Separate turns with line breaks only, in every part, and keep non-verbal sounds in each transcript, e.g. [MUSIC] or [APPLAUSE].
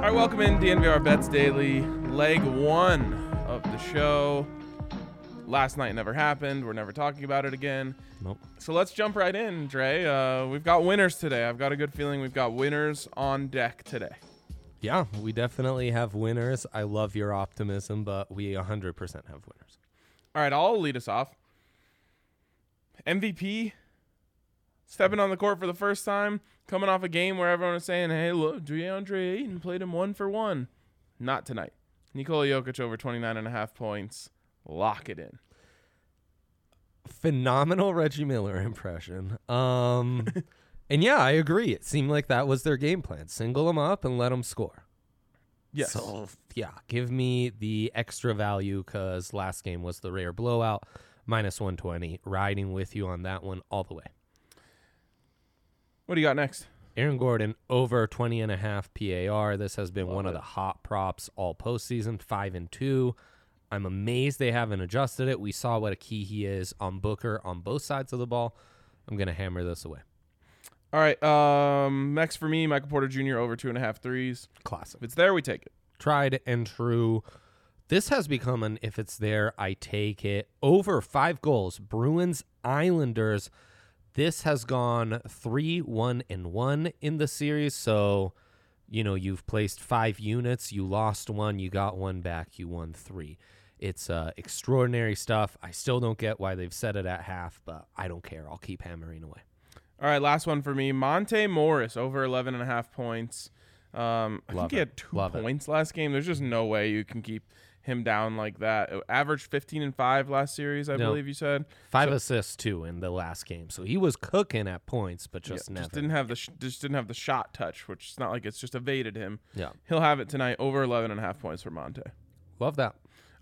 All right, welcome in DNVR Bets Daily, leg one of the show. Last night never happened. We're never talking about it again.
Nope.
So let's jump right in, Dre. Uh, we've got winners today. I've got a good feeling we've got winners on deck today.
Yeah, we definitely have winners. I love your optimism, but we 100% have winners.
All right, I'll lead us off. MVP stepping on the court for the first time, coming off a game where everyone was saying, "Hey, look, DeAndre Ayton played him one for one." Not tonight. Nikola Jokic over 29 and a half points. Lock it in.
Phenomenal Reggie Miller [LAUGHS] impression. Um, [LAUGHS] and yeah, I agree. It seemed like that was their game plan: single them up and let them score.
Yes.
So yeah, give me the extra value because last game was the rare blowout, minus 120. Riding with you on that one all the way.
What do you got next?
Aaron Gordon over 20 and a half PAR. This has been
Love
one
it.
of the hot props all postseason, 5 and 2. I'm amazed they haven't adjusted it. We saw what a key he is on Booker on both sides of the ball. I'm going to hammer this away.
All right. Um, next for me, Michael Porter Jr. over two and a half threes.
Classic.
If it's there, we take it.
Tried and true. This has become an if it's there, I take it. Over 5 goals. Bruins Islanders. This has gone 3 1 and 1 in the series, so you know, you've placed 5 units, you lost one, you got one back, you won 3. It's uh, extraordinary stuff. I still don't get why they've set it at half, but I don't care. I'll keep hammering away.
All right. Last one for me, Monte Morris over 11 and a half points. Um, I
Love
think he
it.
had two
Love it.
points last game. There's just no way you can keep him down like that. Averaged 15 and five last series, I
No.
believe you said.
Five
So-
assists too in the last game, so he was cooking at points, but just
Yeah,
just
didn't have the sh- just didn't have the shot touch, which is not like it's just evaded him.
yeah,
He'll have it tonight over 11 and a half points for Monte.
love that.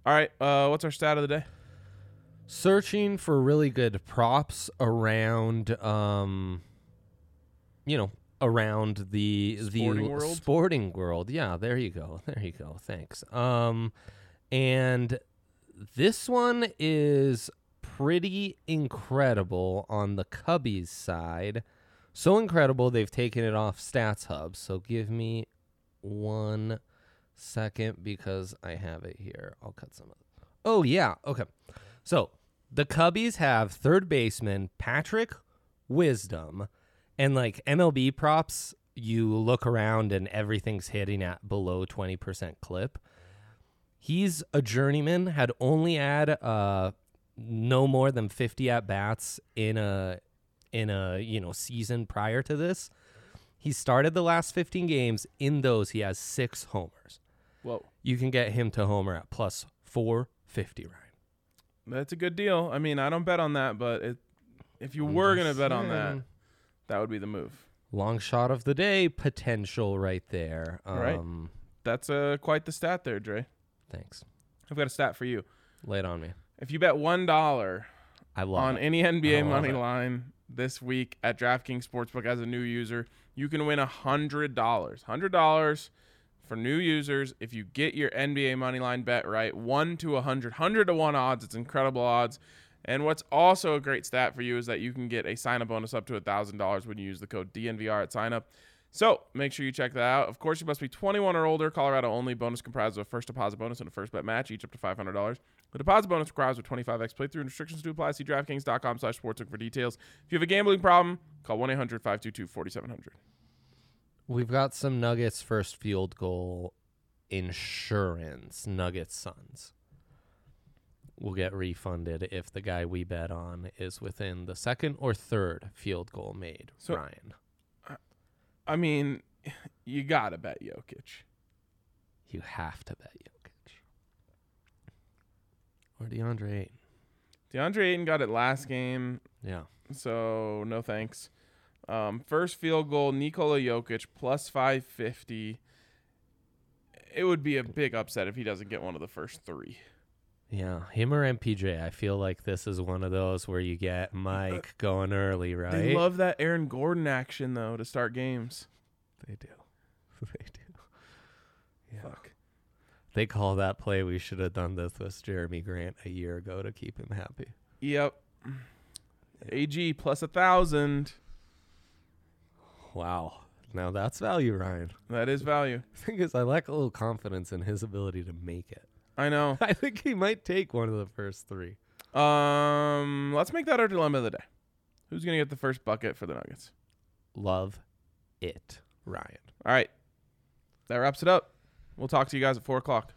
All right. Uh, what's our stat of the day?
Searching for really good props around um you know around the
Sporting
the
world?
sporting world. Yeah there you go. There you go. Thanks. Um and this one is pretty incredible on the cubbies side. So incredible they've taken it off stats hub. So give me one second because i have it here. I'll cut some of it. Oh yeah. Okay. So the Cubbies have third baseman Patrick Wisdom, and like MLB props, you look around and everything's hitting at below 20% clip. He's a journeyman, had only had uh no more than 50 at bats in a in a, you know, season prior to this. He started the last 15 games. In those, he has 6 homers.
Whoa.
You can get him to homer at plus 450, Ryan.
That's a good deal. I mean, I don't bet on that, but it, if you were going to bet on that, that would be the move.
Long shot of the day potential right there.
Right.
Um,
That's uh, quite the stat there, Dre.
Thanks.
I've got a stat for you.
Lay it on me.
If you bet $1
I love
on
it.
any NBA
I
money
it.
line this week at DraftKings Sportsbook as a new user, you can win $100. $100 for new users if you get your NBA money line bet right. 1 to 100. 100 to 1 odds. It's incredible odds. And what's also a great stat for you is that you can get a sign up bonus up to $1,000 when you use the code DNVR at sign up. So make sure you check that out. Of course, you must be 21 or older. Colorado only. Bonus comprised of a first deposit bonus and a first bet match, each up to $500. The deposit bonus requires a 25x playthrough and restrictions do apply. See DraftKings.com slash sportsbook for details. If you have a gambling problem, call 1-800-522-4700.
We've got some Nuggets first field goal insurance. Nuggets Suns. We'll get refunded if the guy we bet on is within the second or third field goal made.
So-
Ryan,
I mean, you got to bet Jokic.
you have to bet Jokic. or DeAndre Ayton.
DeAndre Ayton got it last game,
Yeah.
so no thanks. Um, first field goal, Nikola Jokic plus 550. It would be a big upset if he doesn't get one of the first three.
Yeah, him or MPJ. I feel like this is one of those where you get Mike going early, right?
They love that Aaron Gordon action though to start games.
They do. [LAUGHS] They do. Yeah.
Fuck.
They call that play. We should have done this with Jerami Grant a year ago to keep him happy.
Yep. AG plus a thousand.
Wow. Now that's value, Ryan.
That is value.
The [LAUGHS] thing is, I lack a little confidence in his ability to make it.
I know. [LAUGHS]
I think he might take one of the first three.
Um, let's make that our dilemma of the day. Who's gonna get the first bucket for the Nuggets?
Love it, Ryan.
All right. That wraps it up. We'll talk to you guys at four o'clock.